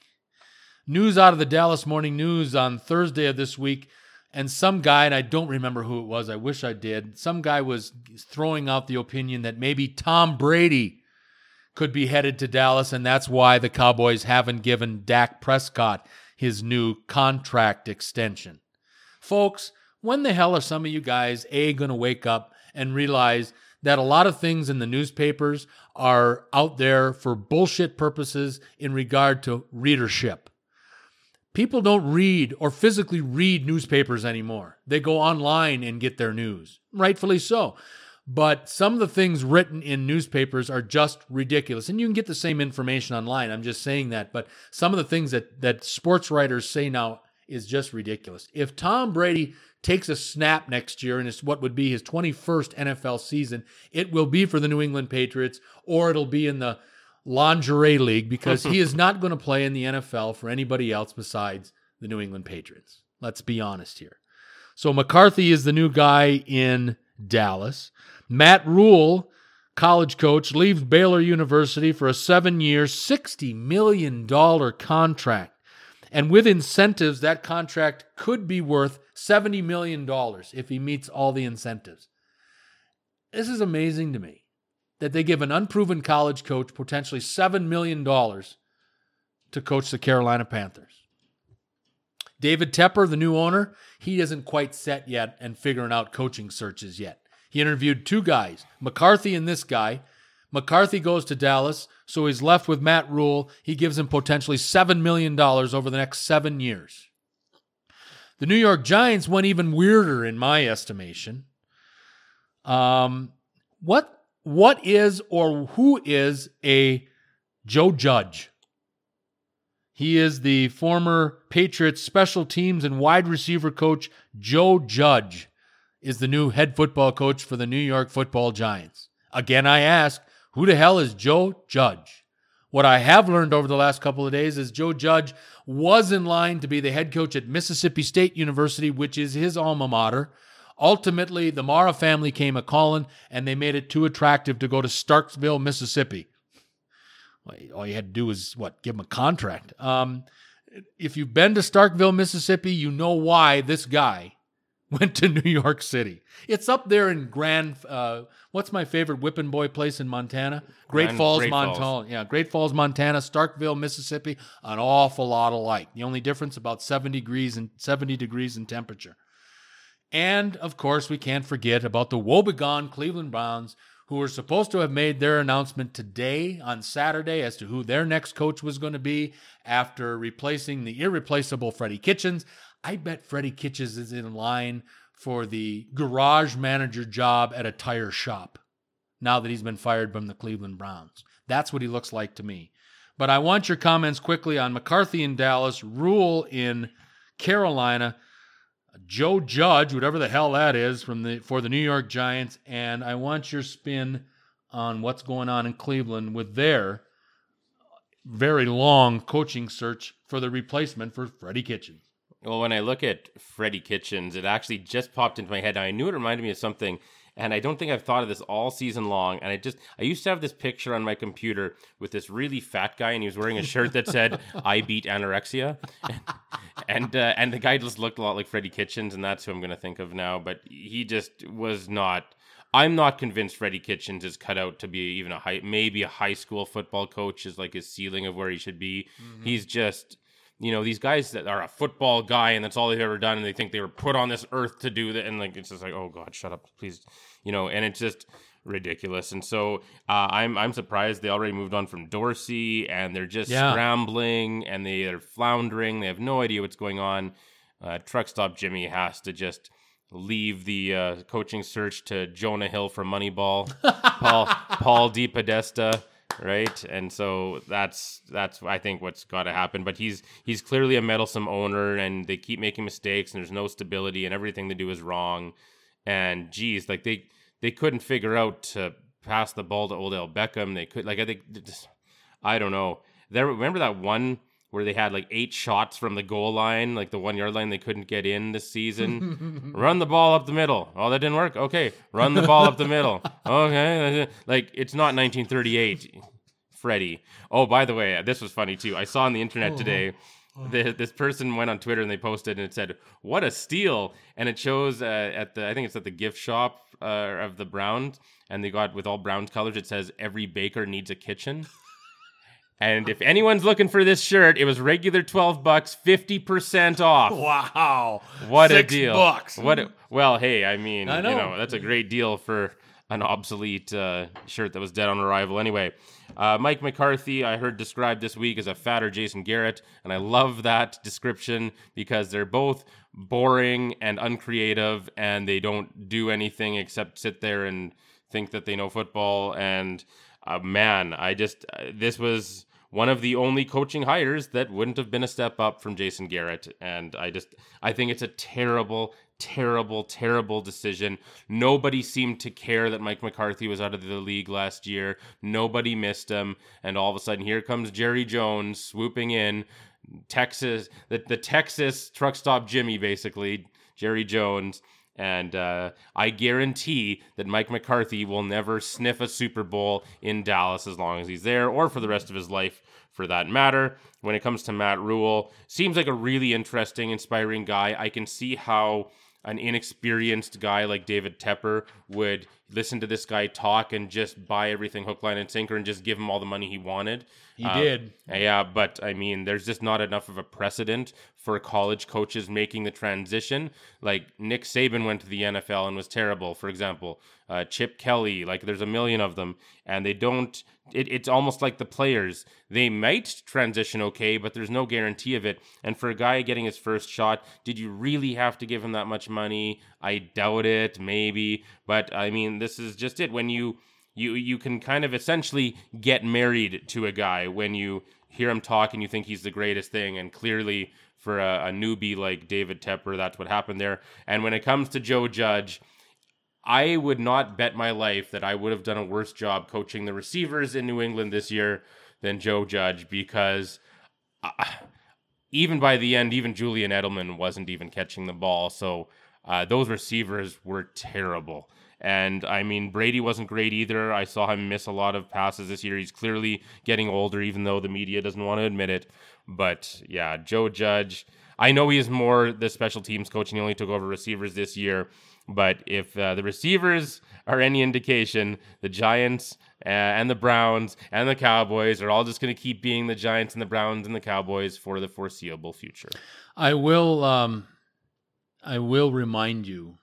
News out of the Dallas Morning News on Thursday of this week, and some guy, and I don't remember who it was, I wish I did, some guy was throwing out the opinion that maybe Tom Brady could be headed to Dallas, and that's why the Cowboys haven't given Dak Prescott his new contract extension. Folks, when the hell are some of you guys, A, going to wake up and realize that a lot of things in the newspapers are out there for bullshit purposes in regard to readership? People don't read or physically read newspapers anymore. They go online and get their news, rightfully so. But some of the things written in newspapers are just ridiculous. And you can get the same information online. I'm just saying that. But some of the things that, that sports writers say now is just ridiculous. If Tom Brady takes a snap next year and it's what would be his 21st NFL season, it will be for the New England Patriots or it'll be in the lingerie league because he is not going to play in the NFL for anybody else besides the New England Patriots. Let's be honest here. So McCarthy is the new guy in Dallas. Matt Rhule, college coach, leaves Baylor University for a seven year, $60 million contract. And with incentives, that contract could be worth $70 million if he meets all the incentives. This is amazing to me that they give an unproven college coach potentially $7 million to coach the Carolina Panthers. David Tepper, the new owner, he isn't quite set yet and figuring out coaching searches yet. He interviewed two guys, McCarthy and this guy. McCarthy goes to Dallas, so he's left with Matt Rhule. He gives him potentially $7 million over the next seven years. The New York Giants went even weirder in my estimation. Um, what what is or who is a Joe Judge? He is the former Patriots special teams and wide receiver coach Joe Judge is the new head football coach for the New York Football Giants. Again, I ask, who the hell is Joe Judge? What I have learned over the last couple of days is Joe Judge was in line to be the head coach at Mississippi State University, which is his alma mater. Ultimately, the Mara family came a calling and they made it too attractive to go to Starkville, Mississippi. All you had to do was what? Give him a contract. Um, if you've been to Starkville, Mississippi, you know why this guy went to New York City. It's up there in Grand. Uh, what's my favorite whipping boy place in Montana? Great Grand- Falls, Great Montana. Falls. Yeah, Great Falls, Montana. Starkville, Mississippi. An awful lot alike. The only difference about seventy degrees and seventy degrees in temperature. And of course, we can't forget about the woebegone Cleveland Browns, who were supposed to have made their announcement today on Saturday as to who their next coach was going to be after replacing the irreplaceable Freddie Kitchens. I bet Freddie Kitchens is in line for the garage manager job at a tire shop now that he's been fired from the Cleveland Browns. That's what he looks like to me. But I want your comments quickly on McCarthy in Dallas, Rhule in Carolina, Joe Judge, whatever the hell that is, from the for the New York Giants, and I want your spin on what's going on in Cleveland with their very long coaching search for the replacement for Freddie Kitchens. Well, when I look at Freddie Kitchens, it actually just popped into my head. I knew it reminded me of something, and I don't think I've thought of this all season long. And I just, I used to have this picture on my computer with this really fat guy, and he was wearing a shirt that said "I beat anorexia," and uh, and the guy just looked a lot like Freddie Kitchens, and that's who I'm going to think of now. But he just was not. I'm not convinced Freddie Kitchens is cut out to be even a high, maybe a high school football coach is like his ceiling of where he should be. He's just you know, these guys that are a football guy and that's all they've ever done and they think they were put on this earth to do that and like it's just like, oh God, shut up, please. You know, and it's just ridiculous. And so uh, I'm I'm surprised they already moved on from Dorsey and they're just Yeah. scrambling and they are floundering. They have no idea what's going on. Uh, truck stop Jimmy has to just leave the uh, coaching search to Jonah Hill from Moneyball, Paul Paul DePodesta, right? And so that's that's I think what's got to happen. But he's he's clearly a meddlesome owner, and they keep making mistakes, and there's no stability, and everything they do is wrong. And geez, like they they couldn't figure out to pass the ball to old Odell Beckham. They could like I think I don't know. There remember that one where they had like eight shots from the goal line, like the one yard line they couldn't get in this season. Run the ball up the middle. Oh, that didn't work. Okay, run the ball up the middle. Okay, like it's not 1938, Freddie. Oh, by the way, this was funny too. I saw on the internet today. The, this person went on Twitter and they posted and it said, "What a steal!" And it shows uh, at the I think it's at the gift shop uh, of the Browns, and they got with all Browns colors. It says, "Every baker needs a kitchen." And if anyone's looking for this shirt, it was regular 12 bucks, 50% off. Wow. What Six a deal. bucks. What a, well, hey, I mean, I you know. know, that's a great deal for an obsolete uh, shirt that was dead on arrival anyway. Uh, Mike McCarthy, I heard described this week as a fatter Jason Garrett, and I love that description because they're both boring and uncreative, and they don't do anything except sit there and think that they know football. And uh, man, I just uh, this was one of the only coaching hires that wouldn't have been a step up from Jason Garrett. And I just, I think it's a terrible, terrible, terrible decision. Nobody seemed to care that Mike McCarthy was out of the league last year. Nobody missed him. And all of a sudden, here comes Jerry Jones swooping in. Texas, the, the Texas truck stop Jimmy, basically, Jerry Jones. And uh, I guarantee that Mike McCarthy will never sniff a Super Bowl in Dallas as long as he's there, or for the rest of his life, for that matter. When it comes to Matt Rhule, seems like a really interesting, inspiring guy. I can see how an inexperienced guy like David Tepper would listen to this guy talk and just buy everything hook, line, and sinker and just give him all the money he wanted. He Uh, did. yeah, but I mean, there's just not enough of a precedent for college coaches making the transition. Like Nick Saban went to the NFL and was terrible, for example. Uh, Chip Kelly, like there's a million of them, and they don't. It, it's almost like the players. They might transition okay, but there's no guarantee of it. And for a guy getting his first shot, did you really have to give him that much money? I doubt it, maybe. But I mean, this is just it. When you you you can kind of essentially get married to a guy when you hear him talk and you think he's the greatest thing and clearly for a, a newbie like David Tepper that's what happened there and when it comes to Joe Judge I would not bet my life that I would have done a worse job coaching the receivers in New England this year than Joe Judge because uh, even by the end, even Julian Edelman wasn't even catching the ball. So uh, those receivers were terrible. And I mean, Brady wasn't great either. I saw him miss a lot of passes this year. He's clearly getting older, even though the media doesn't want to admit it. But yeah, Joe Judge. I know he is more the special teams coach and he only took over receivers this year. But if uh, the receivers are any indication, the Giants uh, and the Browns and the Cowboys are all just going to keep being the Giants and the Browns and the Cowboys for the foreseeable future. I will um I will remind you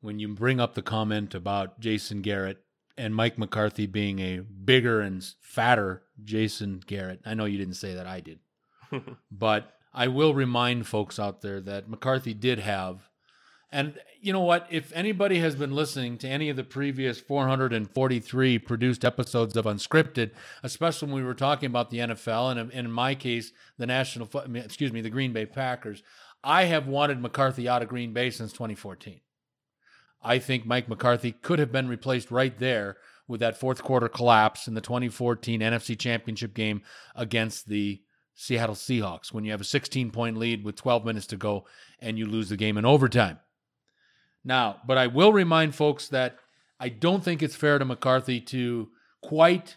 when you bring up the comment about Jason Garrett and Mike McCarthy being a bigger and fatter Jason Garrett. I know you didn't say that I did. but I will remind folks out there that McCarthy did have and you know what? If anybody has been listening to any of the previous 443 produced episodes of Unscripted, especially when we were talking about the NFL and in my case, the National, excuse me, the Green Bay Packers, I have wanted McCarthy out of Green Bay since 2014. I think Mike McCarthy could have been replaced right there with that fourth quarter collapse in the 2014 NFC Championship game against the Seattle Seahawks when you have a 16 point lead with 12 minutes to go and you lose the game in overtime. Now, but I will remind folks that I don't think it's fair to McCarthy to quite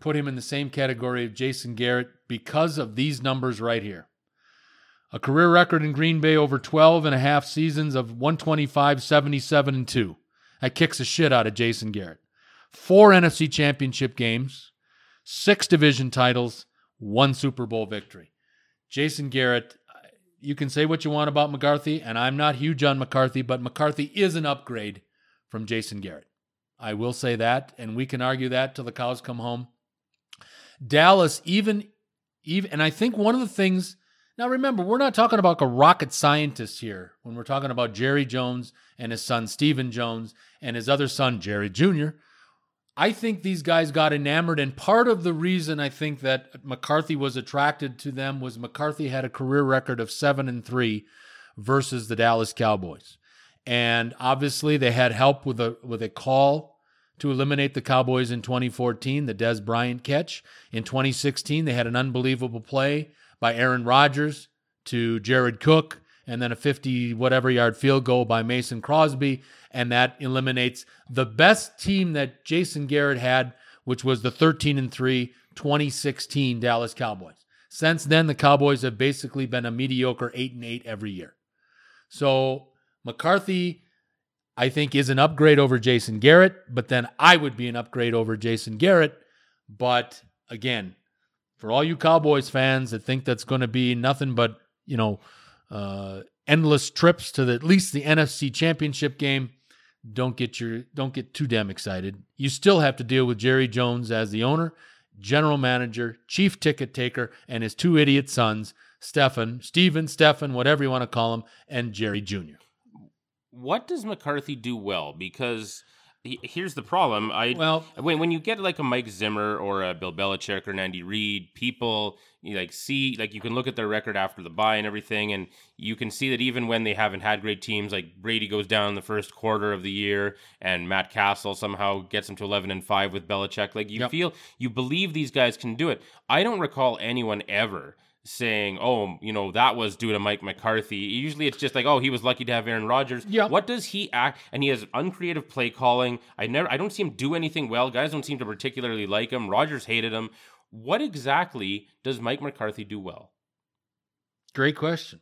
put him in the same category of Jason Garrett because of these numbers right here. A career record in Green Bay over 12 and a half seasons of 125, 77, and 2. That kicks the shit out of Jason Garrett. Four NFC championship games, six division titles, one Super Bowl victory. Jason Garrett, you can say what you want about McCarthy, and I'm not huge on McCarthy, but McCarthy is an upgrade from Jason Garrett. I will say that, and we can argue that till the cows come home. Dallas, even, even, and I think one of the things. Now, remember, we're not talking about a rocket scientist here when we're talking about Jerry Jones and his son Stephen Jones and his other son Jerry Jr. I think these guys got enamored, and part of the reason I think that McCarthy was attracted to them was McCarthy had a career record of seven and three versus the Dallas Cowboys, and obviously they had help with a with a call to eliminate the Cowboys in 2014, the Dez Bryant catch. In 2016, they had an unbelievable play by Aaron Rodgers to Jared Cook, and then a 50 whatever yard field goal by Mason Crosby. And that eliminates the best team that Jason Garrett had, which was the 13 and 3 2016 Dallas Cowboys. Since then, the Cowboys have basically been a mediocre 8 and 8 every year. So McCarthy, I think, is an upgrade over Jason Garrett, but then I would be an upgrade over Jason Garrett. But again, for all you Cowboys fans that think that's going to be nothing but, you know, uh, endless trips to the, at least the NFC Championship game, don't get your don't get too damn excited. You still have to deal with Jerry Jones as the owner, general manager, chief ticket taker, and his two idiot sons, Stefan, Steven, Stefan, whatever you want to call him, and Jerry Jr. What does McCarthy do well? Because here's the problem. I well when when you get like a Mike Zimmer or a Bill Belichick or an Andy Reid, people you like see like you can look at their record after the bye and everything, and you can see that even when they haven't had great teams, like Brady goes down in the first quarter of the year, and Matt Cassel somehow gets them to eleven and five with Belichick. Like you yep. feel you believe these guys can do it. I don't recall anyone ever saying, "Oh, you know, that was due to Mike McCarthy." Usually, it's just like, "Oh, he was lucky to have Aaron Rodgers." Yeah. What does he act? And he has uncreative play calling. I never, I don't see him do anything well. Guys don't seem to particularly like him. Rodgers hated him. What exactly does Mike McCarthy do well? Great question.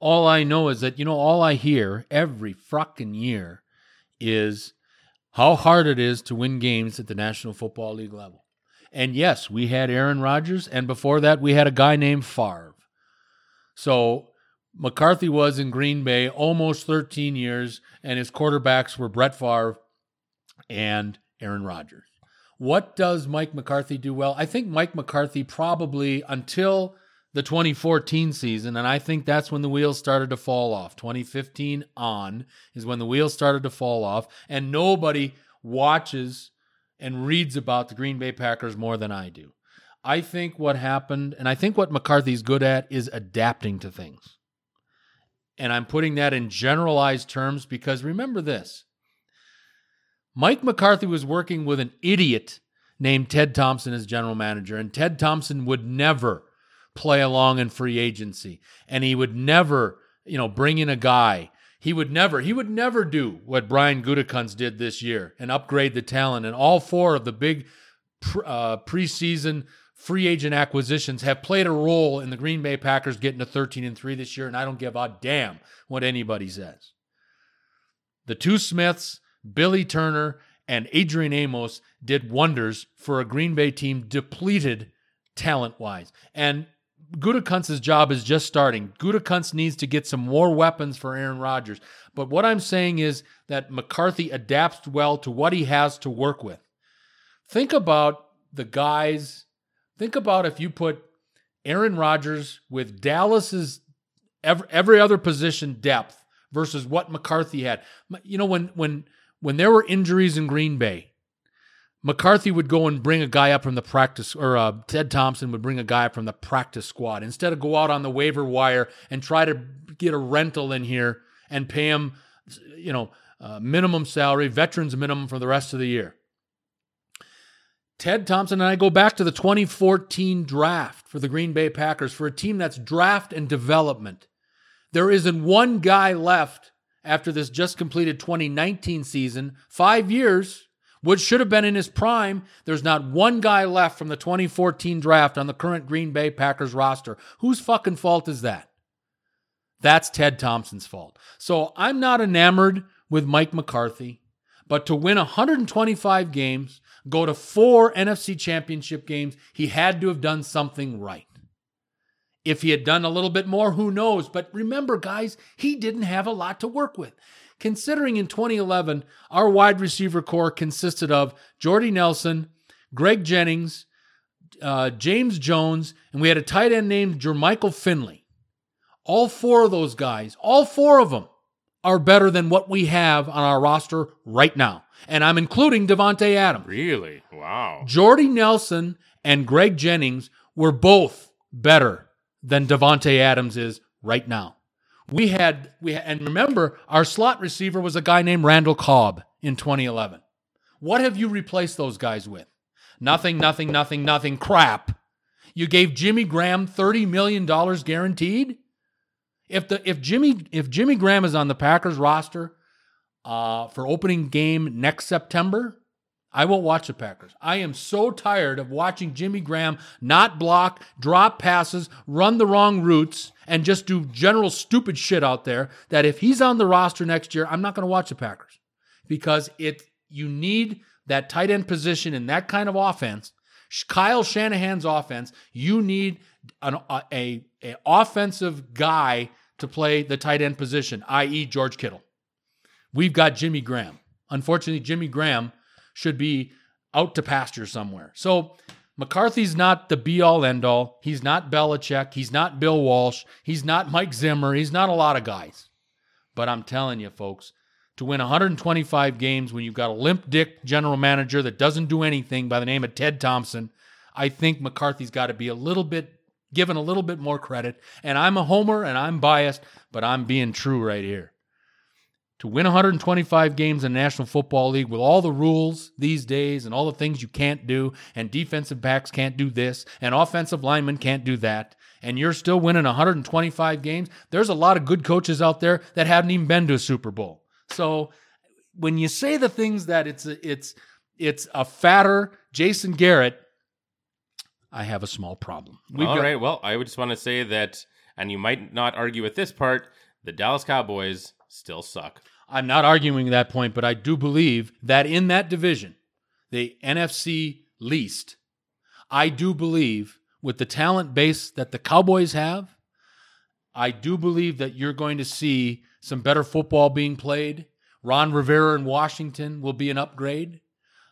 All I know is that you know, all I hear every fucking year is how hard it is to win games at the National Football League level. And yes, we had Aaron Rodgers, and before that, we had a guy named Favre. So McCarthy was in Green Bay almost 13 years, and his quarterbacks were Brett Favre and Aaron Rodgers. What does Mike McCarthy do well? I think Mike McCarthy probably until the 2014 season, and I think that's when the wheels started to fall off. 2015 on is when the wheels started to fall off, and nobody watches and reads about the Green Bay Packers more than I do. I think what happened, and I think what McCarthy's good at, is adapting to things. And I'm putting that in generalized terms because remember this Mike McCarthy was working with an idiot named Ted Thompson as general manager, and Ted Thompson would never play along in free agency, and he would never, you know, bring in a guy he would never, he would never do what Brian Gutekunst did this year and upgrade the talent. And all four of the big uh, preseason free agent acquisitions have played a role in the Green Bay Packers getting to 13 and 3 this year. And I don't give a damn what anybody says. The two Smiths, Billy Turner, and Adrian Amos did wonders for a Green Bay team depleted talent wise. And Gutekunst's job is just starting. Gutekunst needs to get some more weapons for Aaron Rodgers. But what I'm saying is that McCarthy adapts well to what he has to work with. Think about the guys. Think about if you put Aaron Rodgers with Dallas's every, every other position depth versus what McCarthy had. You know when when when there were injuries in Green Bay, McCarthy would go and bring a guy up from the practice, or uh, Ted Thompson would bring a guy up from the practice squad instead of go out on the waiver wire and try to get a rental in here and pay him, you know, uh, minimum salary, veterans minimum for the rest of the year. Ted Thompson and I go back to the 2014 draft for the Green Bay Packers for a team that's draft and development. There isn't one guy left after this just completed 2019 season, five years which should have been in his prime. There's not one guy left from the 2014 draft on the current Green Bay Packers roster. Whose fucking fault is that? That's Ted Thompson's fault. So I'm not enamored with Mike McCarthy, but to win 125 games, go to four NFC championship games, he had to have done something right. If he had done a little bit more, who knows? But remember, guys, he didn't have a lot to work with considering in 2011, our wide receiver corps consisted of Jordy Nelson, Greg Jennings, uh, James Jones, and we had a tight end named Jermichael Finley. All four of those guys, all four of them, are better than what we have on our roster right now. And I'm including Davante Adams. Really? Wow. Jordy Nelson and Greg Jennings were both better than Davante Adams is right now. We had we had, and remember our slot receiver was a guy named Randall Cobb in 2011. What have you replaced those guys with? Nothing, nothing, nothing, nothing. Crap. You gave Jimmy Graham thirty million dollars guaranteed. If the if Jimmy if Jimmy Graham is on the Packers roster uh, for opening game next September, I won't watch the Packers. I am so tired of watching Jimmy Graham not block, drop passes, run the wrong routes, and just do general stupid shit out there. That if he's on the roster next year, I'm not going to watch the Packers because it you need that tight end position in that kind of offense. Kyle Shanahan's offense, you need an, a, a, offensive guy to play the tight end position, i.e., George Kittle. We've got Jimmy Graham. Unfortunately, Jimmy Graham should be out to pasture somewhere. So McCarthy's not the be all end all. He's not Belichick. He's not Bill Walsh. He's not Mike Zimmer. He's not a lot of guys. But I'm telling you, folks, to win 125 games when you've got a limp dick general manager that doesn't do anything by the name of Ted Thompson, I think McCarthy's got to be a little bit given a little bit more credit. And I'm a homer and I'm biased, but I'm being true right here. To win 125 games in the National Football League with all the rules these days and all the things you can't do, and defensive backs can't do this, and offensive linemen can't do that, and you're still winning 125 games, there's a lot of good coaches out there that haven't even been to a Super Bowl. So when you say the things that it's a, it's it's a fatter Jason Garrett, I have a small problem. We've All got, right. Well, I would just want to say that, and you might not argue with this part. The Dallas Cowboys still suck. I'm not arguing that point, but I do believe that in that division, the NFC least, I do believe with the talent base that the Cowboys have, I do believe that you're going to see some better football being played. Ron Rivera in Washington will be an upgrade.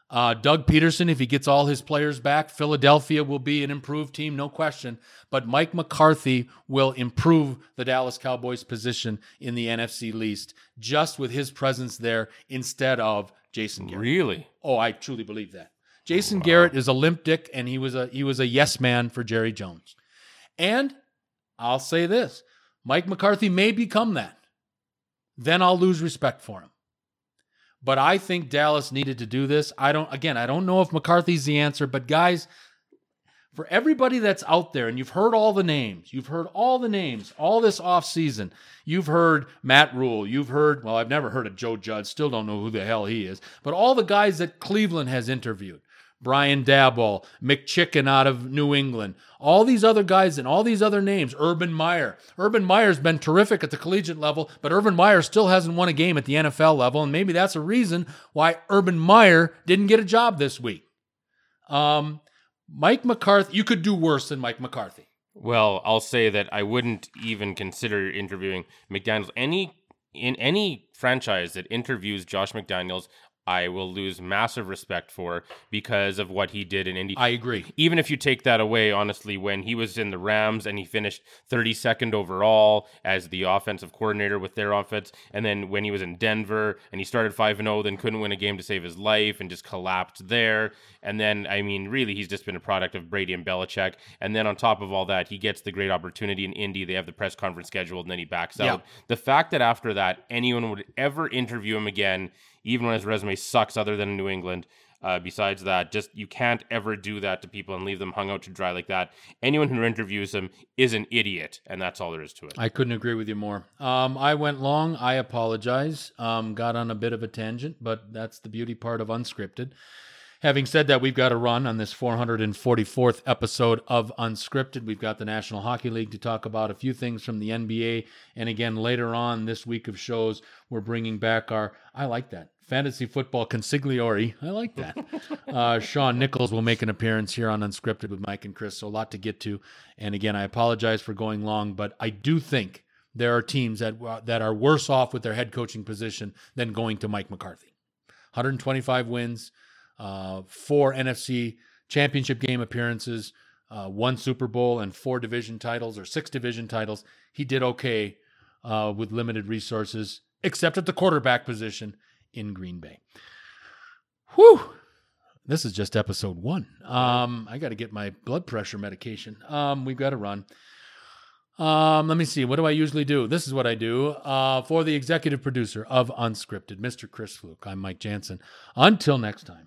Uh, Doug Pederson, if he gets all his players back, Philadelphia will be an improved team, no question. But Mike McCarthy will improve the Dallas Cowboys' position in the NFC least just with his presence there instead of Jason Garrett. Really? Oh, I truly believe that. Jason wow. Garrett is a limp dick, and he was a he was a yes man for Jerry Jones. And I'll say this: Mike McCarthy may become that. Then I'll lose respect for him. But I think Dallas needed to do this. I don't, again, I don't know if McCarthy's the answer, but guys, for everybody that's out there, and you've heard all the names, you've heard all the names all this offseason. You've heard Matt Rhule, you've heard, well, I've never heard of Joe Judge, still don't know who the hell he is, but all the guys that Cleveland has interviewed. Brian Daboll, McChicken out of New England, all these other guys and all these other names, Urban Meyer. Urban Meyer's been terrific at the collegiate level, but Urban Meyer still hasn't won a game at the NFL level, and maybe that's a reason why Urban Meyer didn't get a job this week. Um, Mike McCarthy, you could do worse than Mike McCarthy. Well, I'll say that I wouldn't even consider interviewing McDaniels. Any in any franchise that interviews Josh McDaniels, I will lose massive respect for because of what he did in Indy. I agree. Even if you take that away, honestly, when he was in the Rams and he finished 32nd overall as the offensive coordinator with their offense, and then when he was in Denver and he started 5 0, then couldn't win a game to save his life and just collapsed there. And then, I mean, really, he's just been a product of Brady and Belichick. And then on top of all that, he gets the great opportunity in Indy. They have the press conference scheduled and then he backs out. The fact that after that, anyone would ever interview him again, even when his resume sucks other than New England. Uh, besides that, just you can't ever do that to people and leave them hung out to dry like that. Anyone who interviews him is an idiot, and that's all there is to it. I couldn't agree with you more. Um, I went long. I apologize. Um, got on a bit of a tangent, but that's the beauty part of unscripted. Having said that, we've got to run on this 444th episode of Unscripted. We've got the National Hockey League to talk about, a few things from the NBA. And again, later on this week of shows, we're bringing back our, I like that, fantasy football consigliere. I like that. uh, Sean Nichols will make an appearance here on Unscripted with Mike and Chris. So a lot to get to. And again, I apologize for going long, but I do think there are teams that, uh, that are worse off with their head coaching position than going to Mike McCarthy. 125 wins uh, four NFC championship game appearances, uh, one Super Bowl, and four division titles or six division titles. He did okay uh, with limited resources, except at the quarterback position in Green Bay. Whew. This is just episode one. Um, I got to get my blood pressure medication. Um, we've got to run. Um, let me see. What do I usually do? This is what I do. Uh, for the executive producer of Unscripted, Mr. Chris Fluke, I'm Mike Jansen. Until next time.